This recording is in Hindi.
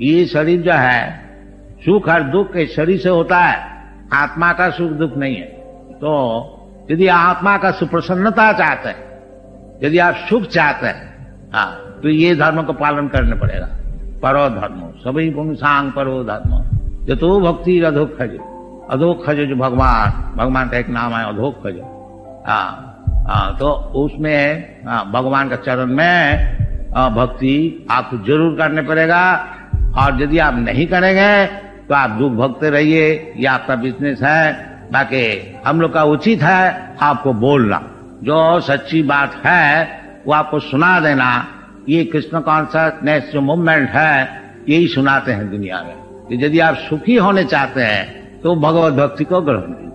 ये शरीर जो है सुख और दुख के शरीर से होता है। आत्मा का सुख दुख नहीं है। तो यदि आत्मा का सुप्रसन्नता चाहते हैं यदि आप सुख चाहते हैं हाँ तो ये धर्म का पालन करने पड़ेगा। परो धर्म सभी पुंसांग परो धर्म। जो तो भक्ति अधोखज अधोखज जो भगवान भगवान का एक नाम है अधोखज हाँ हाँ तो उसमें हाँ, भगवान का चरण में हाँ, भक्ति आपको ज़रूर करने पड़ेगा। और यदि आप नहीं करेंगे तो आप दुख भोगते रहिए, ये आपका बिज़नेस है। बाकी हम लोग का उचित है आपको बोलना। जो सच्ची बात है, वो आपको सुना देना। ये कृष्ण कॉन्सर्टनेस जो मूवमेंट है, यही सुनाते हैं दुनिया में। कि यदि आप सुखी होने चाहते हैं तो भगवत भक्ति को ग्रहण कीजिए।